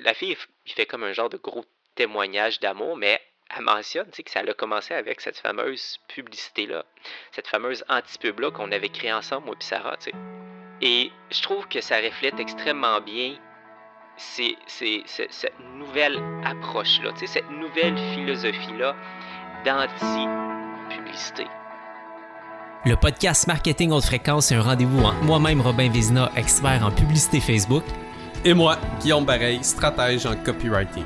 la fille, il fait comme un genre de gros témoignage d'amour, mais elle mentionne que ça a commencé avec cette fameuse publicité-là, cette fameuse anti-pub-là qu'on avait créée ensemble, moi et Sarah. Et je trouve que ça reflète extrêmement bien cette nouvelle approche-là, cette nouvelle philosophie-là d'anti-publicité. Le podcast Marketing Haute Fréquence est un rendez-vous entre moi-même, Robin Vizina, expert en publicité Facebook, et moi, Guillaume Bareil, stratège en copywriting.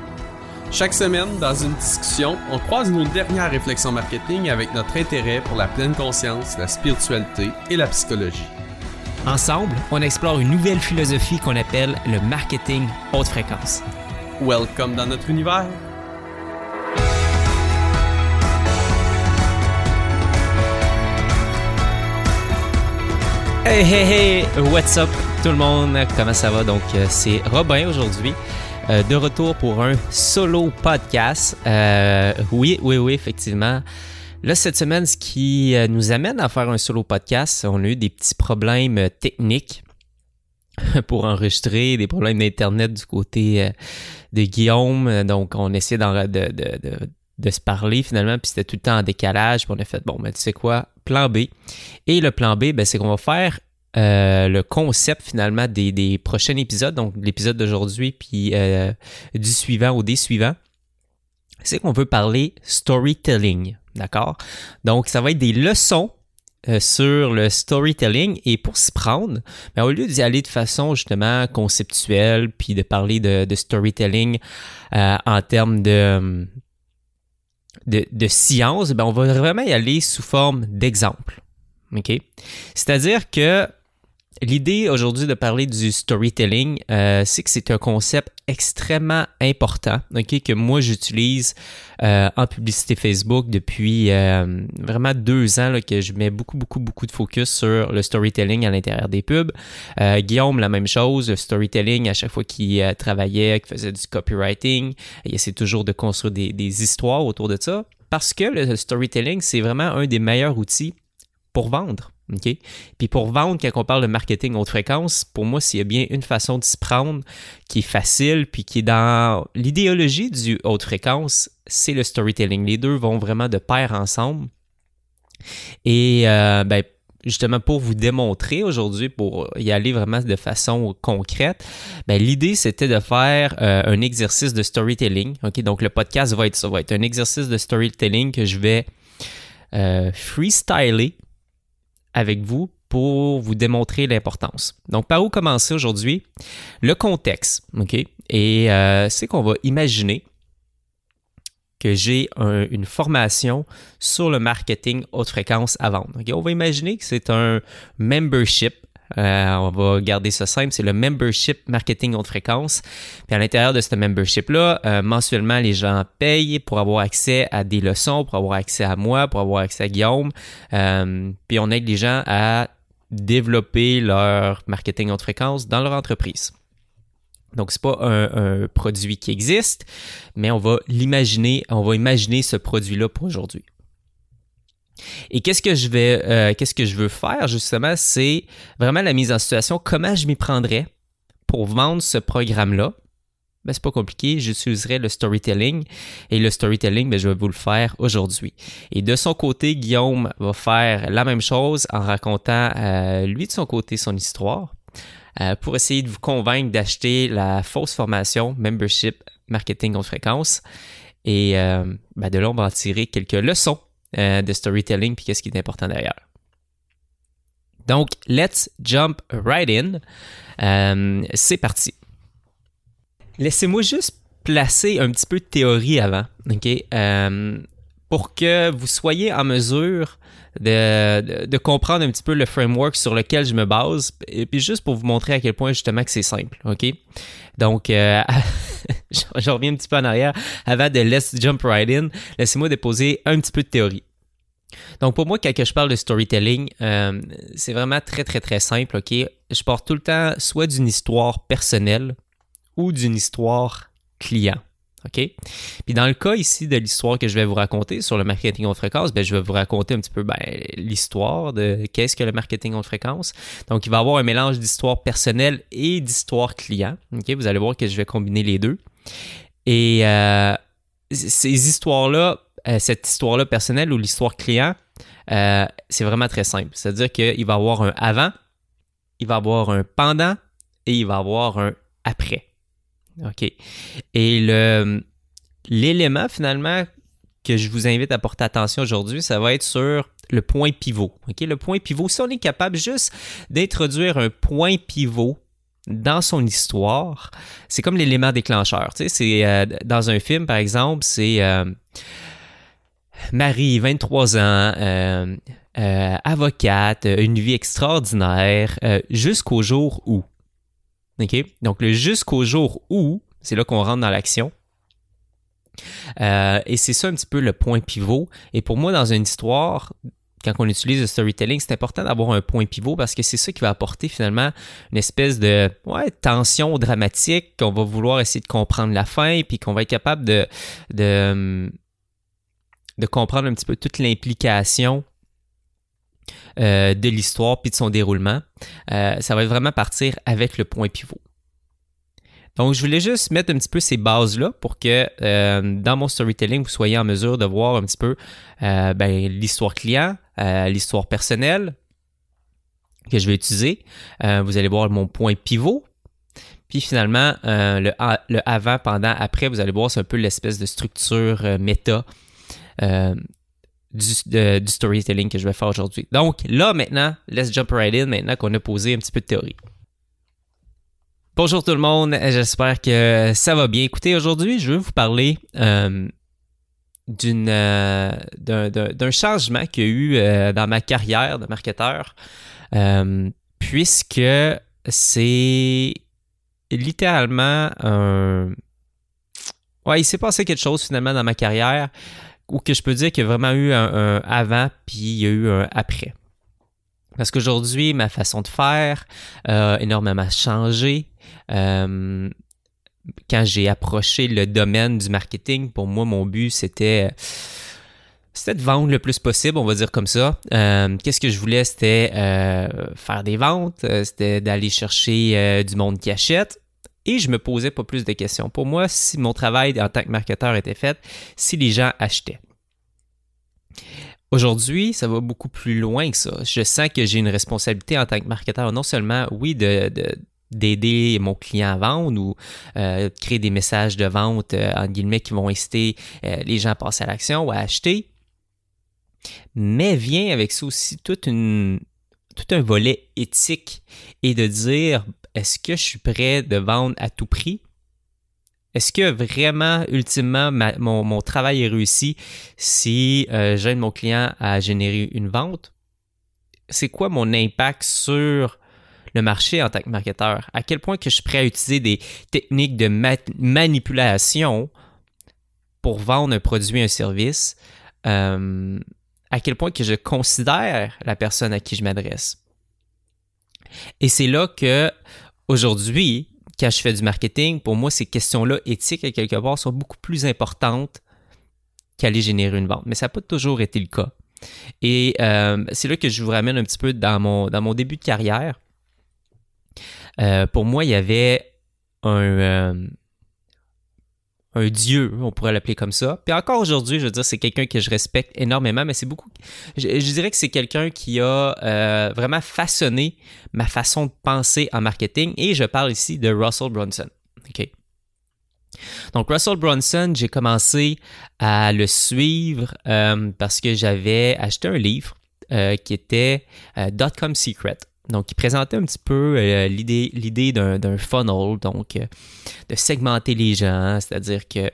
Chaque semaine, dans une discussion, on croise nos dernières réflexions marketing avec notre intérêt pour la pleine conscience, la spiritualité et la psychologie. Ensemble, on explore une nouvelle philosophie qu'on appelle le marketing haute fréquence. Welcome dans notre univers. Hey hey hey, what's up? Tout le monde, comment ça va? Donc euh, c'est Robin aujourd'hui. Euh, de retour pour un solo podcast. Euh, oui, oui, oui, effectivement. Là, cette semaine, ce qui euh, nous amène à faire un solo podcast, on a eu des petits problèmes techniques pour enregistrer, des problèmes d'Internet du côté de Guillaume. Donc, on essayait de, de, se parler finalement, puis c'était tout le temps en décalage. Puis on a fait, bon, ben, tu sais quoi, plan B. Et le plan B, ben, c'est qu'on va faire euh, le concept finalement des, prochains épisodes, donc l'épisode d'aujourd'hui puis euh, du suivant ou des suivants, c'est qu'on veut parler storytelling, d'accord? Donc ça va être des leçons euh, sur le storytelling et pour s'y prendre, mais ben, au lieu d'y aller de façon justement conceptuelle puis de parler de, storytelling en termes de, de, de science, ben on va vraiment y aller sous forme d'exemple. OK? C'est-à-dire que L'idée aujourd'hui de parler du storytelling, euh, c'est que c'est un concept extrêmement important, ok, que moi j'utilise euh, en publicité Facebook depuis euh, vraiment deux ans, là, que je mets beaucoup, beaucoup, beaucoup de focus sur le storytelling à l'intérieur des pubs. Guillaume, la même chose, le storytelling à chaque fois qu'il travaillait, qu'il faisait du copywriting, il essaie toujours de construire des histoires autour de ça, parce que le storytelling, c'est vraiment un des meilleurs outils pour vendre. Puis pour vendre, quand on parle de marketing haute fréquence, pour moi, s'il y a bien une façon de s'y prendre qui est facile, puis qui est dans l'idéologie du haute fréquence, c'est le storytelling. Les deux vont vraiment de pair ensemble. Et euh, ben, justement pour vous démontrer aujourd'hui, pour y aller vraiment de façon concrète, ben, l'idée c'était de faire euh, un exercice de storytelling. Donc le podcast va être ça, va être un exercice de storytelling que je vais euh, freestyler avec vous pour vous démontrer l'importance. Donc, par où commencer aujourd'hui? Le contexte, OK? Et euh, c'est qu'on va imaginer que j'ai une formation sur le marketing haute fréquence à vendre. On va imaginer que c'est un membership euh, on va garder ça simple, c'est le membership marketing haute fréquence. Puis à l'intérieur de ce membership-là, euh, mensuellement, les gens payent pour avoir accès à des leçons, pour avoir accès à moi, pour avoir accès à Guillaume. Euh, puis on aide les gens à développer leur marketing haute fréquence dans leur entreprise. Donc, c'est pas un, un, produit qui existe, mais on va l'imaginer, on va imaginer ce produit-là pour aujourd'hui. Et qu'est-ce que je vais, euh, qu'est-ce que je veux faire justement, c'est vraiment la mise en situation. Comment je m'y prendrais pour vendre ce programme-là? Ben, c'est pas compliqué, j'utiliserai le storytelling et le storytelling, ben, je vais vous le faire aujourd'hui. Et de son côté, Guillaume va faire la même chose en racontant euh, lui de son côté son histoire euh, pour essayer de vous convaincre d'acheter la fausse formation Membership Marketing en fréquence. Et ben, de là, on va en tirer quelques leçons euh, de storytelling puis qu'est-ce qui est important derrière. Donc, let's jump right in. Euh, c'est parti. Laissez-moi juste placer un petit peu de théorie avant, OK? Euh, pour que vous soyez en mesure de, comprendre un petit peu le framework sur lequel je me base, et puis juste pour vous montrer à quel point justement que c'est simple, OK? Donc, euh, je reviens un petit peu en arrière. Avant de Let's Jump Right In, laissez-moi déposer un petit peu de théorie. Donc, pour moi, quand je parle de storytelling, euh, c'est vraiment très, très, très simple, OK? Je parle tout le temps soit d'une histoire personnelle ou d'une histoire client, OK? Puis dans le cas ici de l'histoire que je vais vous raconter sur le marketing haute fréquence, ben, je vais vous raconter un petit peu ben, l'histoire de qu'est-ce que le marketing haute fréquence. Donc, il va y avoir un mélange d'histoire personnelle et d'histoire client. OK? Vous allez voir que je vais combiner les deux. Et euh, ces histoires-là, euh, cette histoire-là personnelle ou l'histoire client, euh, c'est vraiment très simple. C'est-à-dire qu'il va y avoir un avant, il va y avoir un pendant et il va y avoir un après. OK. Et le, l'élément finalement que je vous invite à porter attention aujourd'hui, ça va être sur le point pivot. OK? Le point pivot, si on est capable juste d'introduire un point pivot dans son histoire, c'est comme l'élément déclencheur. Tu sais, c'est euh, dans un film, par exemple, c'est euh, Marie, 23 ans, euh, avocate, une vie extraordinaire, jusqu'au jour où. Donc, jusqu'au jour où, c'est là qu'on rentre dans l'action. et c'est ça un petit peu le point pivot. Et pour moi, dans une histoire, quand on utilise le storytelling, c'est important d'avoir un point pivot parce que c'est ça qui va apporter finalement une espèce de tension dramatique qu'on va vouloir essayer de comprendre la fin puis qu'on va être capable de, de, comprendre un petit peu toute l'implication euh, de l'histoire puis de son déroulement. Euh, ça va vraiment partir avec le point pivot. Donc, je voulais juste mettre un petit peu ces bases-là pour que euh, dans mon storytelling, vous soyez en mesure de voir un petit peu ben, l'histoire client, l'histoire personnelle que je vais utiliser. Vous allez voir mon point pivot. Puis finalement, le, le, avant, pendant, après, vous allez voir, c'est un peu l'espèce de structure méta du, du, storytelling que je vais faire aujourd'hui. Donc là, maintenant, let's jump right in, maintenant qu'on a posé un petit peu de théorie. Bonjour tout le monde, j'espère que ça va bien. Écoutez, aujourd'hui, je veux vous parler d'une euh, d'un changement qu'il y a eu euh, dans ma carrière de marketeur, euh, puisque c'est littéralement un... Ouais, il s'est passé quelque chose finalement dans ma carrière ou que je peux dire qu'il y a vraiment eu un, avant puis il y a eu un après. Parce qu'aujourd'hui, ma façon de faire a énormément changé quand j'ai approché le domaine du marketing, pour moi, mon but, c'était c'était de vendre le plus possible, on va dire comme ça. Euh, qu'est-ce que je voulais? C'était euh, faire des ventes, euh, c'était d'aller chercher du monde qui achète. Et je me posais pas plus de questions. Pour moi, si mon travail en tant que marketeur était fait, si les gens achetaient. Aujourd'hui, ça va beaucoup plus loin que ça. Je sens que j'ai une responsabilité en tant que marketeur, non seulement, oui, de, d'aider mon client à vendre ou euh, créer des messages de vente euh, en guillemets qui vont inciter euh, les gens à passer à l'action ou à acheter. Mais vient avec ça aussi tout un volet éthique et de dire est-ce que je suis prêt de vendre à tout prix? Est-ce que vraiment, ultimement, mon, travail est réussi si j'aide mon client à générer une vente? C'est quoi mon impact sur le marché en tant que marketeur? À quel point que je suis prêt à utiliser des techniques de manipulation pour vendre un produit, un service? Euh, à quel point que je considère la personne à qui je m'adresse? Et c'est là que aujourd'hui, quand je fais du marketing, pour moi, ces questions-là éthiques, à quelque part, sont beaucoup plus importantes qu'aller générer une vente. Mais ça n'a pas toujours été le cas. Et euh, c'est là que je vous ramène un petit peu dans mon, dans mon début de carrière. Euh, pour moi, il y avait un, euh, un dieu, on pourrait l'appeler comme ça. Puis encore aujourd'hui, je veux dire, c'est quelqu'un que je respecte énormément, mais c'est beaucoup. Je, dirais que c'est quelqu'un qui a euh, vraiment façonné ma façon de penser en marketing. Et je parle ici de Russell Brunson. OK? Donc, Russell Brunson, j'ai commencé à le suivre parce que j'avais acheté un livre qui était Dotcom Secret. Donc, il présentait un petit peu euh, l'idée, d'un, funnel, donc euh, de segmenter les gens, c'est-à-dire que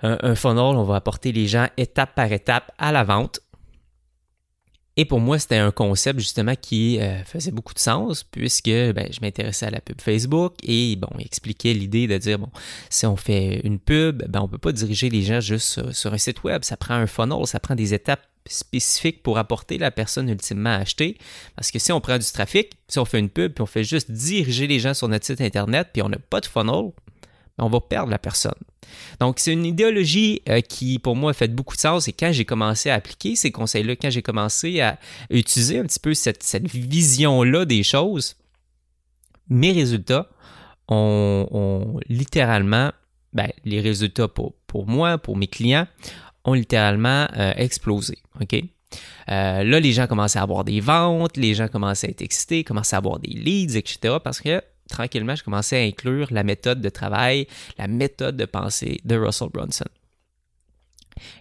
un, funnel, on va apporter les gens étape par étape à la vente. Et pour moi, c'était un concept justement qui euh, faisait beaucoup de sens puisque ben, je m'intéressais à la pub Facebook et bon, il expliquait l'idée de dire bon, si on fait une pub, ben, on peut pas diriger les gens juste sur un site web, ça prend un funnel, ça prend des étapes spécifique pour apporter la personne ultimement à acheter. Parce que si on prend du trafic, si on fait une pub, puis on fait juste diriger les gens sur notre site Internet, puis on n'a pas de funnel, on va perdre la personne. Donc, c'est une idéologie euh, qui, pour moi, a fait beaucoup de sens. Et quand j'ai commencé à appliquer ces conseils-là, quand j'ai commencé à utiliser un petit peu cette, vision-là des choses, mes résultats ont, littéralement, ben, les résultats pour, pour, moi, pour mes clients, ont littéralement euh, explosé. OK? Euh, là, les gens commençaient à avoir des ventes, les gens commençaient à être excités, commençaient à avoir des leads, etc. Parce que tranquillement, je commençais à inclure la méthode de travail, la méthode de pensée de Russell Brunson.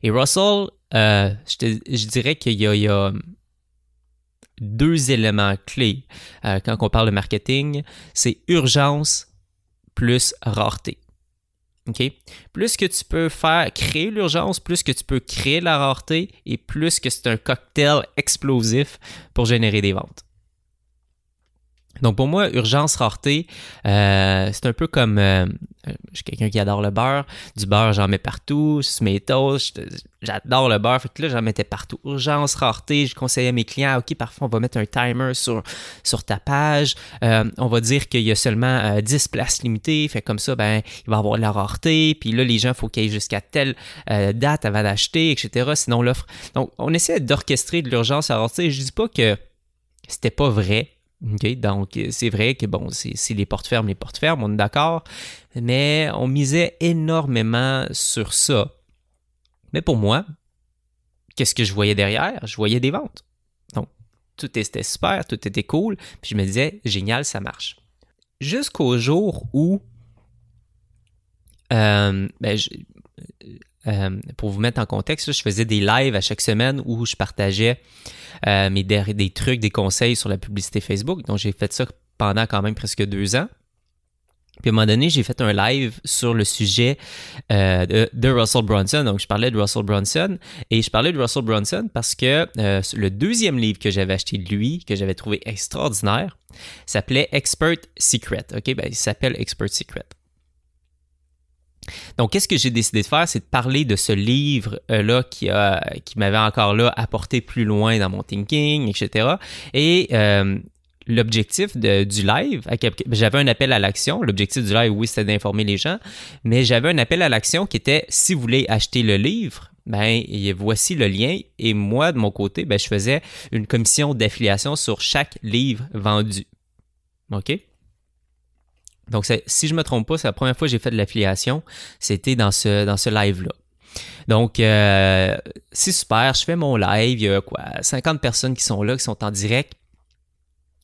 Et Russell, euh, je, dirais qu'il y, a deux éléments clés euh, quand on parle de marketing, c'est urgence plus rareté. Plus que tu peux faire créer l'urgence, plus que tu peux créer la rareté et plus que c'est un cocktail explosif pour générer des ventes. Donc pour moi, urgence, rareté, euh, c'est un peu comme, euh, je suis quelqu'un qui adore le beurre, du beurre j'en mets partout, sur mes toasts, j'adore le beurre, fait que là j'en mettais partout. Urgence, rareté, je conseillais à mes clients, ok parfois on va mettre un timer sur, sur ta page, euh, on va dire qu'il y a seulement 10 places limitées, fait comme ça, ben il va y avoir de la rareté, puis là les gens, faut qu'ils aillent jusqu'à telle date avant d'acheter, etc. Sinon l'offre. Donc on essaie d'orchestrer de l'urgence à rareté, je dis pas que c'était pas vrai, donc, c'est vrai que, bon, si les portes ferment, les portes ferment, on est d'accord, mais on misait énormément sur ça. Mais pour moi, qu'est-ce que je voyais derrière? Je voyais des ventes. Donc, tout était super, tout était cool, puis je me disais, génial, ça marche. Jusqu'au jour où, euh, ben, euh, pour vous mettre en contexte, je faisais des lives à chaque semaine où je partageais euh, mes, des, trucs, des conseils sur la publicité Facebook. Donc, j'ai fait ça pendant quand même presque deux ans. Puis à un moment donné, j'ai fait un live sur le sujet euh, de, Russell Brunson. Donc, je parlais de Russell Brunson. Et je parlais de Russell Brunson parce que le deuxième livre que j'avais acheté de lui, que j'avais trouvé extraordinaire, s'appelait Expert Secret. OK? Ben, il s'appelle Expert Secret. Donc, qu'est-ce que j'ai décidé de faire, c'est de parler de ce livre-là qui, qui m'avait encore là apporté plus loin dans mon thinking, etc. Et euh, l'objectif du live, j'avais un appel à l'action. L'objectif du live, oui, c'était d'informer les gens, mais j'avais un appel à l'action qui était si vous voulez acheter le livre, ben voici le lien. Et moi, de mon côté, ben, je faisais une commission d'affiliation sur chaque livre vendu. OK? Donc, si je me trompe pas, c'est la première fois que j'ai fait de l'affiliation. C'était dans ce, dans ce live-là. Donc, euh, c'est super. Je fais mon live. Il y a quoi, 50 personnes qui sont là, qui sont en direct.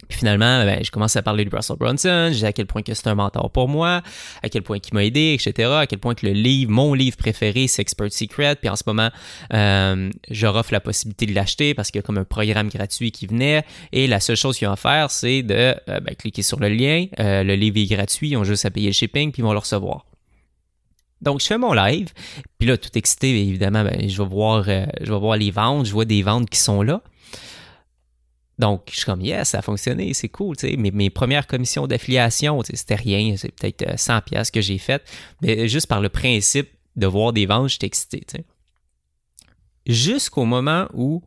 Puis finalement, ben, je commence à parler de Russell Brunson, dis à quel point que c'est un mentor pour moi, à quel point il m'a aidé, etc. À quel point que le livre, mon livre préféré, c'est Expert Secret. Puis en ce moment, euh, je offre la possibilité de l'acheter parce qu'il y a comme un programme gratuit qui venait. Et la seule chose qu'ils ont à faire, c'est de euh, ben, cliquer sur le lien. Euh, le livre est gratuit, ils ont juste à payer le shipping, puis ils vont le recevoir. Donc, je fais mon live, puis là, tout excité, évidemment, ben, je, vais voir, je vais voir les ventes, je vois des ventes qui sont là. Donc, je suis comme, yes, ça a fonctionné, c'est cool. sais. Mes, mes premières commissions d'affiliation, c'était rien, c'est peut-être 100 euh, pièces que j'ai faites, mais juste par le principe de voir des ventes, j'étais excité. Jusqu'au moment où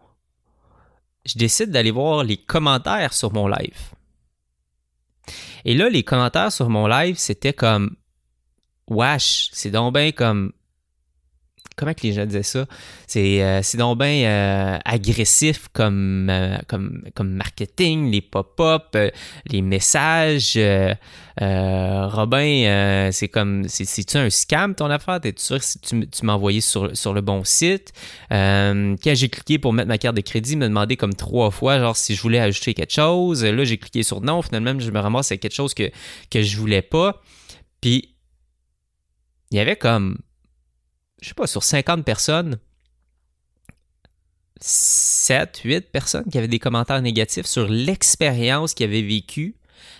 je décide d'aller voir les commentaires sur mon live. Et là, les commentaires sur mon live, c'était comme, wesh, c'est donc bien comme comment que les gens disaient ça? C'est euh, donc bien euh, agressif comme, euh, comme, comme marketing, les pop-up, euh, les messages. Robin, c'est comme, c'est-tu un scam ton affaire? T'es sûr que tu, tu m'as envoyé sur, sur le bon site? quand j'ai cliqué pour mettre ma carte de crédit, il m'a demandé comme trois fois, genre, si je voulais ajouter quelque chose. Là, j'ai cliqué sur non. Finalement, je me ramasse avec quelque chose que, que je voulais pas. Puis, il y avait comme je sais pas, sur 50 personnes, 7, 8 personnes qui avaient des commentaires négatifs sur l'expérience qu'ils avaient vécue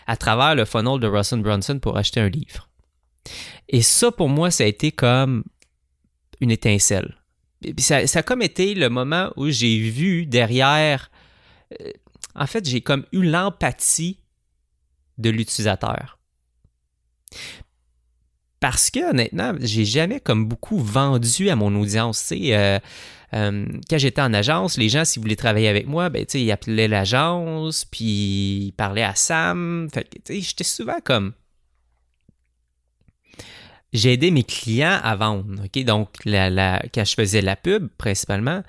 à travers le funnel de Russell Brunson pour acheter un livre. Et ça, pour moi, ça a été comme une étincelle. ça, a comme été le moment où j'ai vu derrière. Euh, en fait, j'ai comme eu l'empathie de l'utilisateur. Parce que honnêtement, j'ai jamais comme beaucoup vendu à mon audience. Euh, euh, quand j'étais en agence, les gens, s'ils voulaient travailler avec moi, ben, ils appelaient l'agence, puis ils parlaient à Sam. J'étais souvent comme. j'ai aidé mes clients à vendre. Donc, la, quand je faisais la pub, principalement,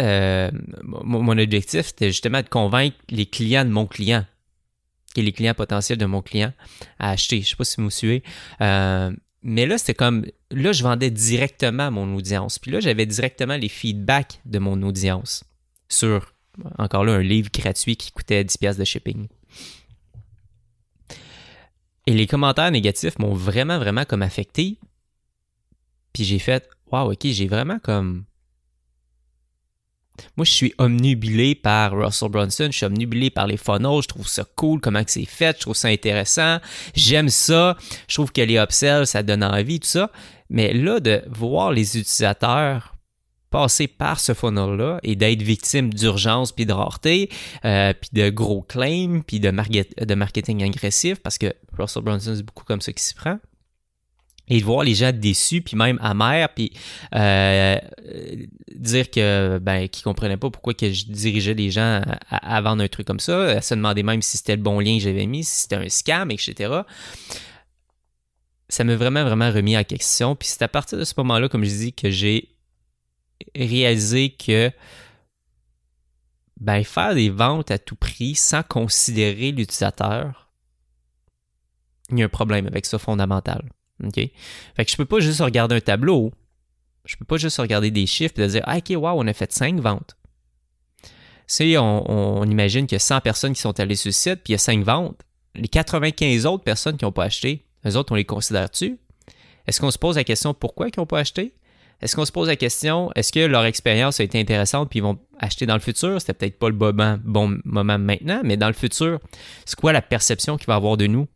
euh, mon, objectif, c'était justement de convaincre les clients de mon client, les clients potentiels de mon client, à acheter. Je ne sais pas si vous me suivez. Euh, mais là, c'était comme, là, je vendais directement à mon audience. Puis là, j'avais directement les feedbacks de mon audience sur, encore là, un livre gratuit qui coûtait 10$ de shipping. Et les commentaires négatifs m'ont vraiment, vraiment comme affecté. Puis j'ai fait, wow, ok, j'ai vraiment comme moi, je suis omnubilé par Russell Brunson, je suis omnubilé par les funnels, je trouve ça cool, comment c'est fait, je trouve ça intéressant, j'aime ça, je trouve que les upsells, ça donne envie, tout ça. Mais là, de voir les utilisateurs passer par ce funnel-là et d'être victime d'urgence, puis de rareté, euh, puis de gros claims, puis de, de marketing agressif, parce que Russell Brunson, c'est beaucoup comme ça qui s'y prend et de voir les gens déçus puis même amers puis euh, dire que ben qu'ils comprenaient pas pourquoi que je dirigeais les gens à, vendre un truc comme ça à se demander même si c'était le bon lien que j'avais mis si c'était un scam etc ça m'a vraiment vraiment remis en question puis c'est à partir de ce moment-là comme je dis que j'ai réalisé que ben faire des ventes à tout prix sans considérer l'utilisateur il y a un problème avec ça fondamental OK? Fait que je peux pas juste regarder un tableau. Je peux pas juste regarder des chiffres et dire ah, OK, wow, on a fait 5 ventes. Si on, imagine qu'il y a 100 personnes qui sont allées sur le site puis il y a 5 ventes, les 95 autres personnes qui n'ont pas acheté, les autres, on les considère-tu? Est-ce qu'on se pose la question pourquoi ils n'ont pas acheté? Est-ce qu'on se pose la question, est-ce que leur expérience a été intéressante puis ils vont acheter dans le futur? C'était peut-être pas le bon moment maintenant, mais dans le futur, c'est quoi la perception qu'il va avoir de nous?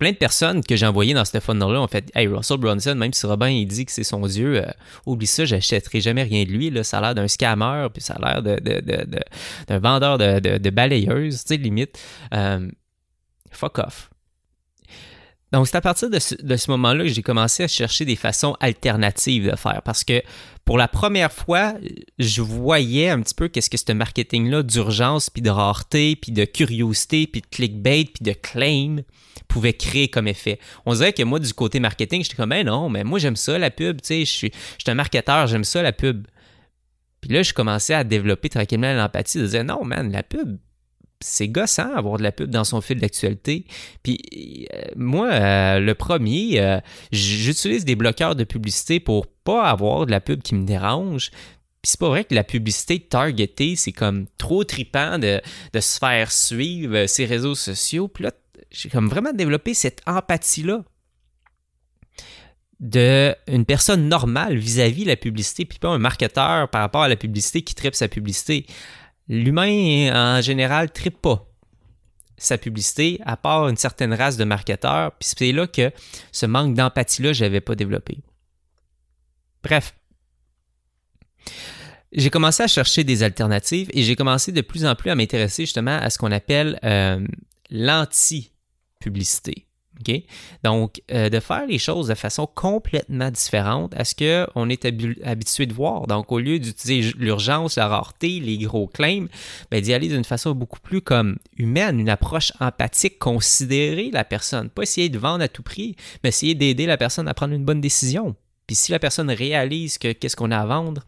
Plein de personnes que j'ai envoyées dans ce funnel-là ont fait Hey, Russell Brunson, même si Robin il dit que c'est son Dieu, euh, oublie ça, j'achèterai jamais rien de lui. Là, ça a l'air d'un scammer, puis ça a l'air d'un de, de, vendeur de, balayeuses, tu sais, limite. Euh, fuck off. Donc, c'est à partir de ce, moment-là que j'ai commencé à chercher des façons alternatives de faire parce que pour la première fois, je voyais un petit peu qu'est-ce que ce marketing-là d'urgence, puis de rareté, puis de curiosité, puis de clickbait, puis de claim pouvait créer comme effet. On dirait que moi, du côté marketing, j'étais comme, ben non, mais moi, j'aime ça, la pub, tu sais, je suis, je suis un marketeur, j'aime ça, la pub. Puis là, je commençais à développer tranquillement l'empathie, de dire, non, man, la pub, c'est gossant avoir de la pub dans son fil d'actualité. Puis euh, moi, euh, le premier, euh, j'utilise des bloqueurs de publicité pour pas avoir de la pub qui me dérange. Puis c'est pas vrai que la publicité targetée, c'est comme trop tripant de, de, se faire suivre ces réseaux sociaux. Puis là, j'ai comme vraiment développé cette empathie-là de une personne normale vis-à-vis de la publicité, puis pas un marketeur par rapport à la publicité qui tripe sa publicité. L'humain, en général, tripe pas sa publicité, à part une certaine race de marketeurs, puis c'est là que ce manque d'empathie-là, je n'avais pas développé. Bref. J'ai commencé à chercher des alternatives et j'ai commencé de plus en plus à m'intéresser justement à ce qu'on appelle euh, l'anti-publicité. Donc, euh, de faire les choses de façon complètement différente à ce qu'on est habitué de voir. Donc, au lieu d'utiliser l'urgence, la rareté, les gros claims, ben, d'y aller d'une façon beaucoup plus comme humaine, une approche empathique, considérer la personne, pas essayer de vendre à tout prix, mais essayer d'aider la personne à prendre une bonne décision. Puis si la personne réalise que qu'est-ce qu'on a à vendre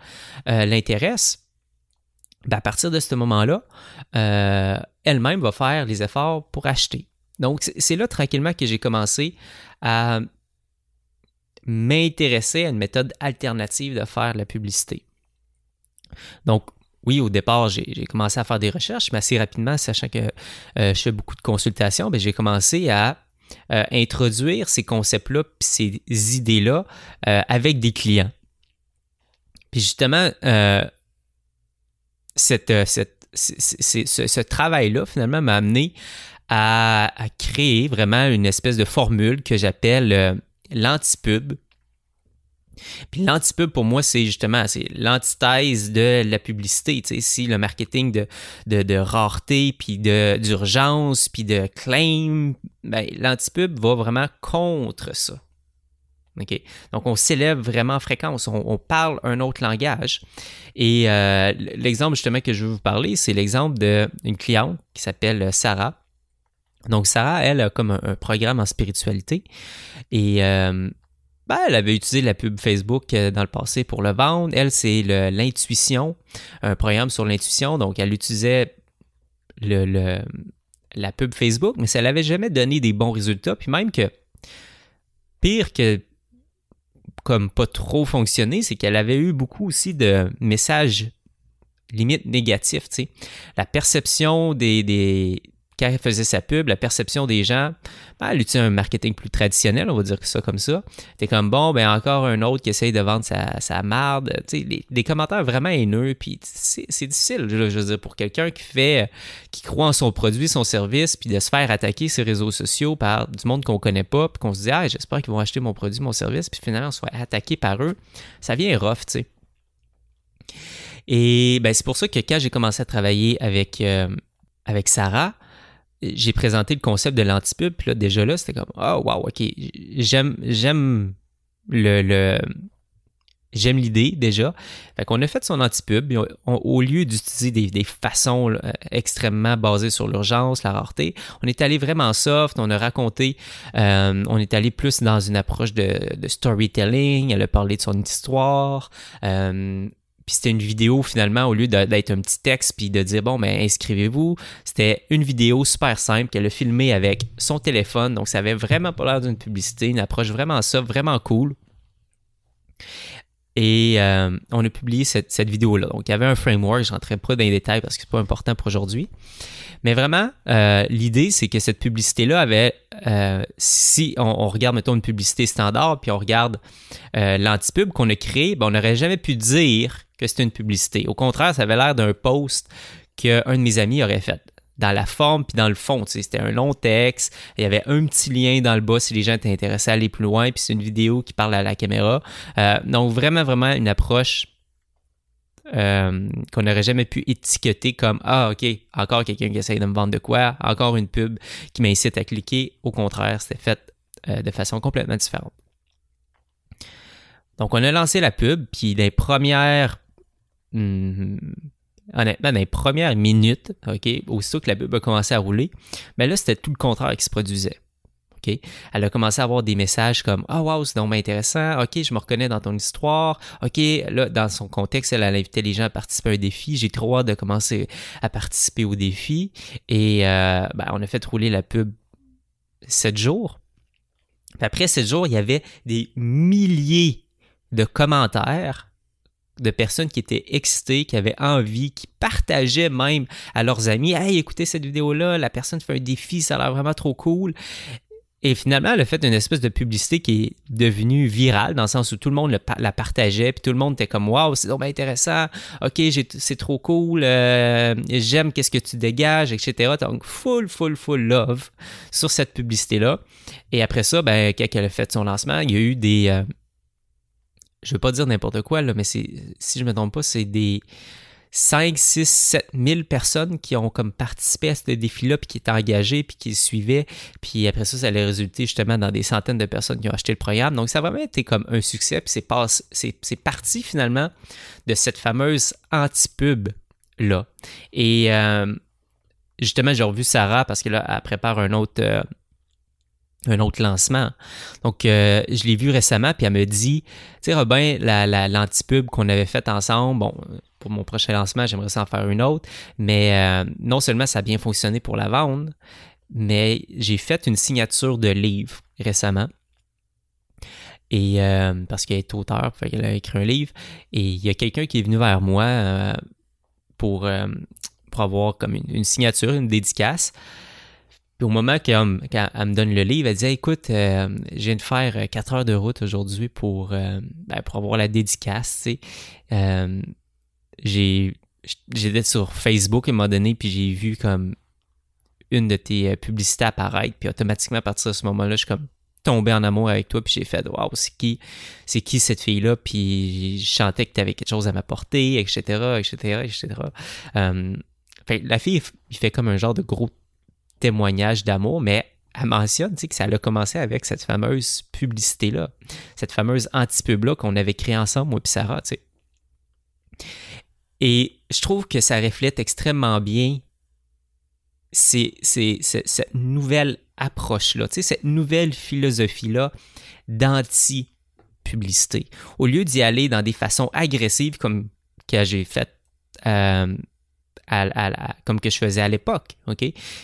euh, l'intéresse, ben, à partir de ce moment-là, euh, elle-même va faire les efforts pour acheter. Donc, c'est là tranquillement que j'ai commencé à m'intéresser à une méthode alternative de faire la publicité. Donc, oui, au départ, j'ai commencé à faire des recherches, mais assez rapidement, sachant que euh, je fais beaucoup de consultations, ben, j'ai commencé à euh, introduire ces concepts-là, ces idées-là euh, avec des clients. Puis justement, cette, ce travail-là, finalement, m'a amené à, créer vraiment une espèce de formule que j'appelle euh, l'antipub. Puis l'antipub, pour moi, c'est justement c'est l'antithèse de la publicité. Tu sais, si le marketing de, de, rareté, puis d'urgence, puis de claim, ben, l'antipub va vraiment contre ça. Donc, on s'élève vraiment en fréquence, on, parle un autre langage. Et euh, l'exemple justement que je veux vous parler, c'est l'exemple d'une cliente qui s'appelle Sarah, Donc, Sarah, elle, a comme un, programme en spiritualité. Et euh, ben, elle avait utilisé la pub Facebook euh, dans le passé pour le vendre. Elle, c'est l'intuition, un programme sur l'intuition. Donc, elle utilisait la pub Facebook, mais ça n'avait jamais donné des bons résultats. Puis même que, pire que comme pas trop fonctionné, c'est qu'elle avait eu beaucoup aussi de messages limite négatifs. La perception des, des, quand elle faisait sa pub, la perception des gens, ben, elle utilisait un marketing plus traditionnel, on va dire ça comme ça. T'es comme bon, ben encore un autre qui essaye de vendre sa, sa marde. des commentaires vraiment haineux, puis c'est difficile, je veux dire, pour quelqu'un qui fait, qui croit en son produit, son service, puis de se faire attaquer ses réseaux sociaux par du monde qu'on connaît pas, puis qu'on se dit, ah, j'espère qu'ils vont acheter mon produit, mon service, puis finalement on soit attaqué par eux. Ça vient rough, tu sais. Et ben, c'est pour ça que quand j'ai commencé à travailler avec, euh, avec Sarah, j'ai présenté le concept de l'antipub, puis là, déjà là, c'était comme oh, wow, ok, j'aime, j'aime le, j'aime l'idée déjà. Fait qu'on a fait son antipub, au lieu d'utiliser des, façons extrêmement basées sur l'urgence, la rareté, on est allé vraiment soft, on a raconté, euh, on est allé plus dans une approche de, storytelling, elle a parlé de son histoire, euh, puis c'était une vidéo finalement, au lieu d'être un petit texte puis de dire bon, mais ben, inscrivez-vous, c'était une vidéo super simple qu'elle a filmée avec son téléphone. Donc ça avait vraiment pas l'air d'une publicité, une approche vraiment ça, vraiment cool. Et euh, on a publié cette, vidéo-là. Donc, il y avait un framework, je rentrais pas dans les détails parce que c'est pas important pour aujourd'hui. Mais vraiment, euh, l'idée, c'est que cette publicité-là avait, euh, si on, regarde, mettons, une publicité standard, puis on regarde l'antipub qu'on a créé, ben, on n'aurait jamais pu dire que c'était une publicité. Au contraire, ça avait l'air d'un post qu'un de mes amis aurait fait dans la forme puis dans le fond. C'était un long texte. Il y avait un petit lien dans le bas si les gens étaient intéressés à aller plus loin. Puis c'est une vidéo qui parle à la caméra. Euh, donc vraiment, vraiment une approche euh, qu'on n'aurait jamais pu étiqueter comme Ah, OK, encore quelqu'un qui essaye de me vendre de quoi, encore une pub qui m'incite à cliquer. Au contraire, c'était fait euh, de façon complètement différente. Donc, on a lancé la pub, puis les premières hmm, honnêtement, dans les premières minutes, OK, aussitôt que la pub a commencé à rouler, mais là, c'était tout le contraire qui se produisait. OK? Elle a commencé à avoir des messages comme Ah, oh, wow, c'est donc intéressant. OK, je me reconnais dans ton histoire. OK, là, dans son contexte, elle, a invité les gens à participer à un défi. J'ai trop hâte de commencer à participer au défi. Et euh, ben, on a fait rouler la pub sept jours. Puis après sept jours, il y avait des milliers de commentaires de personnes qui étaient excitées, qui avaient envie, qui partageaient même à leurs amis Hey, écoutez cette vidéo-là, la personne fait un défi, ça a l'air vraiment trop cool. Et finalement, a fait une espèce de publicité qui est devenue virale, dans le sens où tout le monde la partageait, puis tout le monde était comme Waouh, c'est donc intéressant, ok, c'est trop cool, euh, j'aime qu'est-ce que tu dégages, etc. Donc, full, full, full love sur cette publicité-là. Et après ça, ben, quand elle a fait son lancement, il y a eu des. Euh, je veux pas dire n'importe quoi, là, mais c'est, si je me trompe pas, c'est des 5, 6, 7 000 personnes qui ont comme participé à ce défi-là, puis qui étaient engagées, puis qui le suivaient. Puis après ça, ça allait résulter justement dans des centaines de personnes qui ont acheté le programme. Donc ça a vraiment été comme un succès, puis c'est, c'est, parti finalement de cette fameuse anti-pub-là. Et euh, justement, j'ai revu Sarah parce qu'elle elle prépare un autre... Euh, un autre lancement. Donc, euh, je l'ai vu récemment, puis elle me dit, tu sais, Robin, l'antipub qu'on avait fait ensemble, bon, pour mon prochain lancement, j'aimerais s'en faire une autre, mais euh, non seulement ça a bien fonctionné pour la vendre, mais j'ai fait une signature de livre récemment. Et euh, parce qu'elle est auteur, qu'elle a écrit un livre, et il y a quelqu'un qui est venu vers moi pour, pour avoir comme une signature, une dédicace au moment qu'elle me donne le livre, elle dit Écoute, euh, je viens de faire 4 heures de route aujourd'hui pour, euh, ben, pour avoir la dédicace. Euh, J'étais sur Facebook à un moment donné, puis j'ai vu comme une de tes publicités apparaître, puis automatiquement à partir de ce moment-là, je suis comme tombé en amour avec toi, puis j'ai fait Waouh, c'est qui, c'est qui cette fille-là, puis je chantais que tu avais quelque chose à m'apporter, etc., etc., etc. la fille, il fait comme un genre de gros témoignage d'amour, mais elle mentionne que ça a commencé avec cette fameuse publicité-là, cette fameuse anti-pub-là qu'on avait créée ensemble, moi et Sarah. Et je trouve que ça reflète extrêmement bien cette nouvelle approche-là, cette nouvelle philosophie-là d'anti-publicité. Au lieu d'y aller dans des façons agressives comme que j'ai fait euh, comme que je faisais à l'époque?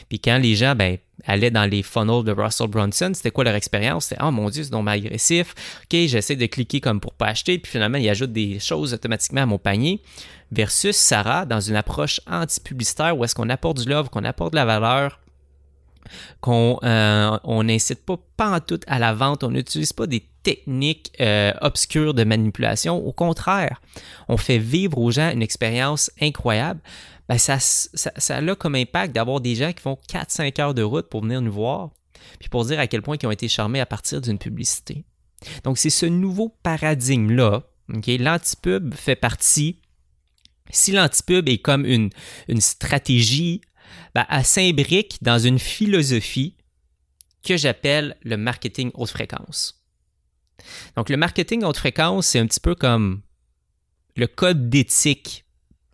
Puis quand les gens ben, allaient dans les funnels de Russell Brunson, c'était quoi leur expérience? C'était « Oh mon Dieu, c'est donc agressif. OK, j'essaie de cliquer comme pour pas acheter. » Puis finalement, il ajoute des choses automatiquement à mon panier. Versus Sarah, dans une approche anti-publicitaire où est-ce qu'on apporte du love, qu'on apporte de la valeur, qu'on euh, n'incite pas, tout à la vente, on n'utilise pas des techniques euh, obscures de manipulation. Au contraire, on fait vivre aux gens une expérience incroyable ben ça, ça, ça, a comme impact d'avoir des gens qui font 4-5 heures de route pour venir nous voir, puis pour dire à quel point ils ont été charmés à partir d'une publicité. Donc, c'est ce nouveau paradigme-là. L'antipub fait partie. Si l'antipub est comme une, une stratégie, ben, elle s'imbrique dans une philosophie que j'appelle le marketing haute fréquence. Donc, le marketing haute fréquence, c'est un petit peu comme le code d'éthique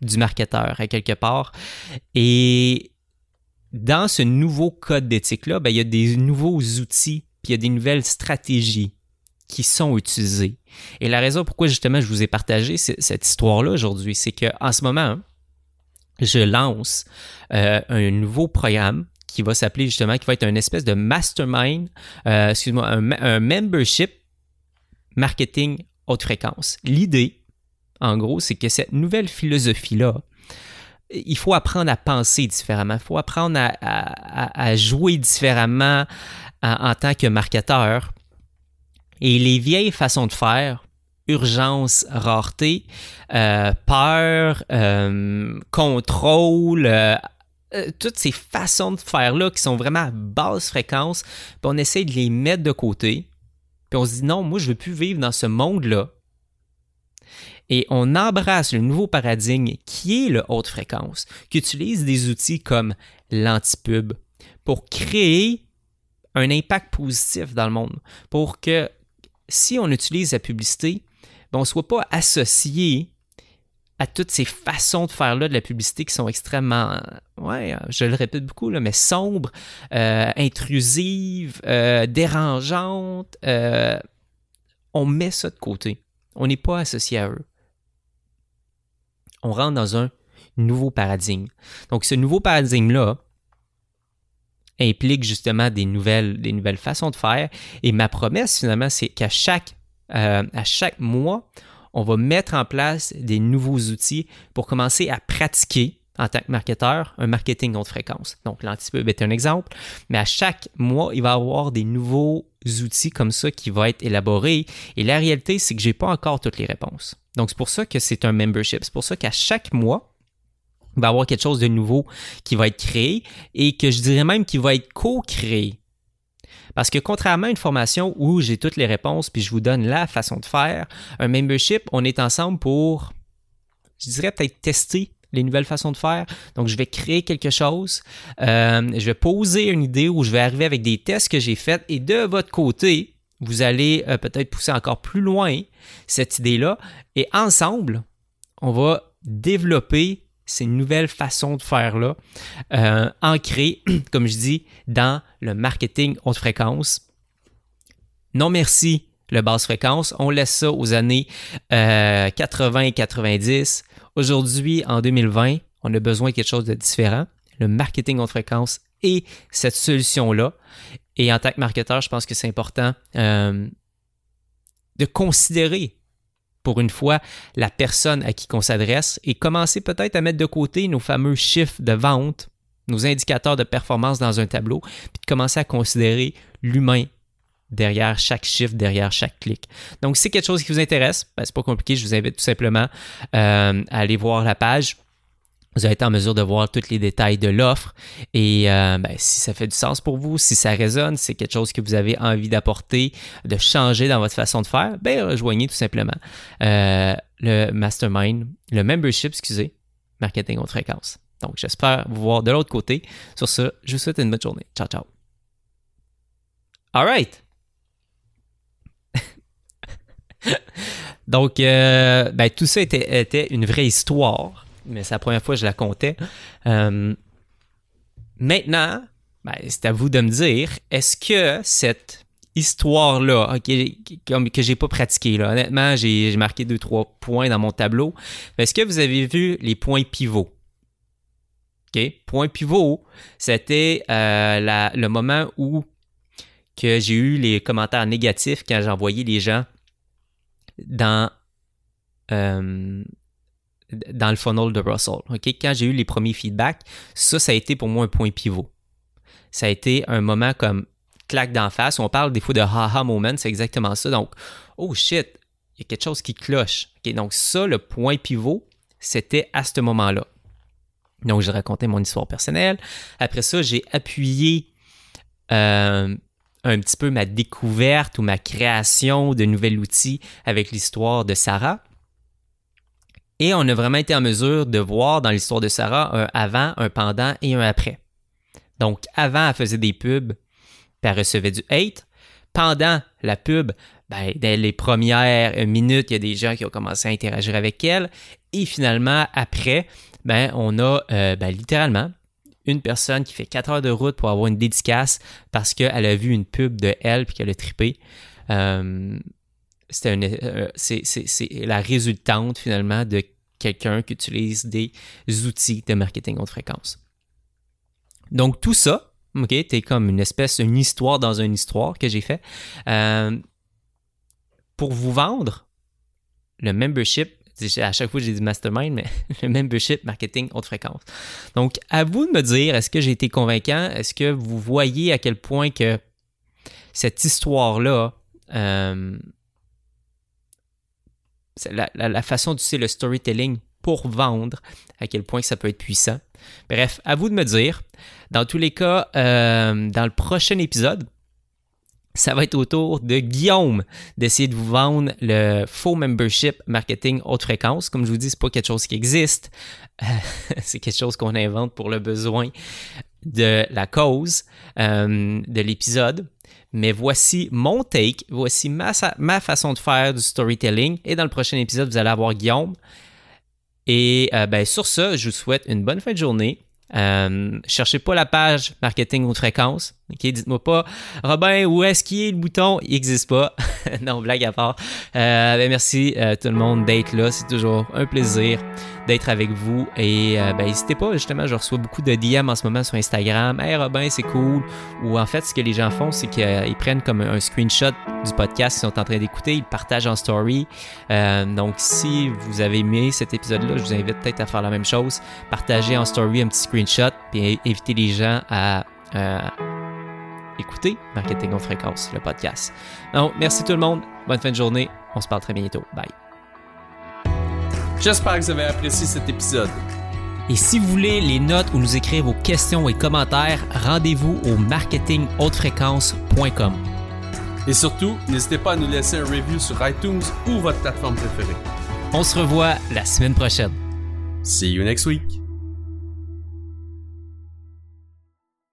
du marketeur à quelque part. Et dans ce nouveau code d'éthique-là, ben, il y a des nouveaux outils, puis il y a des nouvelles stratégies qui sont utilisées. Et la raison pourquoi justement je vous ai partagé cette histoire-là aujourd'hui, c'est qu'en ce moment, je lance euh, un nouveau programme qui va s'appeler justement, qui va être une espèce de mastermind, euh, excuse-moi, un, un membership marketing haute fréquence. L'idée, en gros, c'est que cette nouvelle philosophie-là, il faut apprendre à penser différemment, il faut apprendre à, jouer différemment en, tant que marketeur. Et les vieilles façons de faire, urgence, rareté, euh, peur, euh, contrôle, euh, toutes ces façons de faire-là qui sont vraiment à basse fréquence, on essaie de les mettre de côté, puis on se dit non, moi je veux plus vivre dans ce monde-là et on embrasse le nouveau paradigme qui est le haute fréquence, qui utilise des outils comme l'antipub pour créer un impact positif dans le monde, pour que si on utilise la publicité, ben, on ne soit pas associé à toutes ces façons de faire-là de la publicité qui sont extrêmement, ouais, je le répète beaucoup, là, mais sombres, euh, intrusives, euh, dérangeantes. Euh, on met ça de côté. On n'est pas associé à eux on rentre dans un nouveau paradigme. Donc, ce nouveau paradigme-là implique justement des nouvelles, façons de faire. Et ma promesse, finalement, c'est qu'à chaque, euh, chaque mois, on va mettre en place des nouveaux outils pour commencer à pratiquer en tant que marketeur un marketing haute fréquence. Donc, l'antipub est un exemple, mais à chaque mois, il va y avoir des nouveaux outils comme ça qui vont être élaborés. Et la réalité, c'est que je n'ai pas encore toutes les réponses. Donc, c'est pour ça que c'est un membership. C'est pour ça qu'à chaque mois, il va y avoir quelque chose de nouveau qui va être créé et que je dirais même qu'il va être co-créé. Parce que contrairement à une formation où j'ai toutes les réponses puis je vous donne la façon de faire, un membership, on est ensemble pour, je dirais peut-être tester les nouvelles façons de faire. Donc, je vais créer quelque chose. Euh, je vais poser une idée où je vais arriver avec des tests que j'ai faits et de votre côté, vous allez euh, peut-être pousser encore plus loin cette idée-là. Et ensemble, on va développer ces nouvelles façons de faire-là, euh, ancrées, comme je dis, dans le marketing haute fréquence. Non merci, le basse fréquence. On laisse ça aux années 80 et 90. Aujourd'hui, en 2020, on a besoin de quelque chose de différent. Le marketing haute fréquence et cette solution-là. Et en tant que marketeur, je pense que c'est important euh, de considérer pour une fois la personne à qui on s'adresse et commencer peut-être à mettre de côté nos fameux chiffres de vente, nos indicateurs de performance dans un tableau, puis de commencer à considérer l'humain derrière chaque chiffre, derrière chaque clic. Donc, si c'est quelque chose qui vous intéresse, ben, c'est pas compliqué, je vous invite tout simplement euh, à aller voir la page. Vous allez être en mesure de voir tous les détails de l'offre et euh, ben, si ça fait du sens pour vous, si ça résonne, si c'est quelque chose que vous avez envie d'apporter, de changer dans votre façon de faire, ben rejoignez tout simplement euh, le mastermind, le membership, excusez, marketing haute fréquence. Donc j'espère vous voir de l'autre côté. Sur ce, je vous souhaite une bonne journée. Ciao, ciao. All right. Donc, euh, ben, tout ça était, une vraie histoire, mais c'est la première fois que je la comptais. Euh, maintenant, ben, c'est à vous de me dire, est-ce que cette histoire-là, comme que j'ai pas pratiqué, là, honnêtement, j'ai marqué deux, trois points dans mon tableau. Est-ce que vous avez vu les points pivots? OK? Point pivot, c'était euh, le moment où que j'ai eu les commentaires négatifs quand envoyé les gens dans, euh, dans le funnel de Russell. Quand j'ai eu les premiers feedbacks, ça, ça a été pour moi un point pivot. Ça a été un moment comme claque d'en face. On parle des fois de haha moment, c'est exactement ça. Donc, oh shit, il y a quelque chose qui cloche. donc, ça, le point pivot, c'était à ce moment-là. Donc, j'ai raconté mon histoire personnelle. Après ça, j'ai appuyé euh, un petit peu ma découverte ou ma création de nouvel outil avec l'histoire de Sarah. Et on a vraiment été en mesure de voir dans l'histoire de Sarah un avant, un pendant et un après. Donc, avant, elle faisait des pubs, elle recevait du hate. Pendant la pub, ben, dès les premières minutes, il y a des gens qui ont commencé à interagir avec elle. Et finalement, après, ben, on a euh, ben, littéralement une personne qui fait 4 heures de route pour avoir une dédicace parce qu'elle a vu une pub de elle puis qu'elle a trippé. Euh, euh, c'est la résultante finalement de quelqu'un qui utilise des outils de marketing haute fréquence. Donc tout ça, ok, comme une espèce, une histoire dans une histoire que j'ai fait. Euh, pour vous vendre le membership à chaque fois j'ai dit mastermind, mais le membership marketing haute fréquence. Donc, à vous de me dire, est-ce que j'ai été convaincant? Est-ce que vous voyez à quel point que cette histoire-là, euh, la, la, façon d'utiliser le storytelling pour vendre, à quel point ça peut être puissant? Bref, à vous de me dire. Dans tous les cas, euh, dans le prochain épisode, ça va être autour de Guillaume d'essayer de vous vendre le faux membership marketing haute fréquence. Comme je vous dis, c'est pas quelque chose qui existe. c'est quelque chose qu'on invente pour le besoin de la cause euh, de l'épisode. Mais voici mon take, voici ma, façon de faire du storytelling. Et dans le prochain épisode, vous allez avoir Guillaume. Et euh, ben, sur ça, je vous souhaite une bonne fin de journée. Euh, cherchez pas la page marketing haute fréquence. Dites-moi pas, Robin, où est-ce qu'il est le bouton? Il n'existe pas. non, blague à part. Euh, ben, merci euh, tout le monde d'être là. C'est toujours un plaisir d'être avec vous. Et euh, ben, n'hésitez pas, justement, je reçois beaucoup de DM en ce moment sur Instagram. Hey Robin, c'est cool. Ou en fait, ce que les gens font, c'est qu'ils prennent comme un screenshot du podcast qu'ils sont en train d'écouter, ils partagent en story. donc, si vous avez aimé cet épisode-là, je vous invite peut-être à faire la même chose. Partagez en story un petit screenshot, puis inviter les gens à écouter Marketing en fréquence, le podcast. Donc, merci tout le monde. Bonne fin de journée. On se parle très bientôt. Bye. J'espère que vous avez apprécié cet épisode. Et si vous voulez les notes ou nous écrire vos questions et commentaires, rendez-vous au marketinghautefréquence.com. Et surtout, n'hésitez pas à nous laisser un review sur iTunes ou votre plateforme préférée. On se revoit la semaine prochaine. See you next week.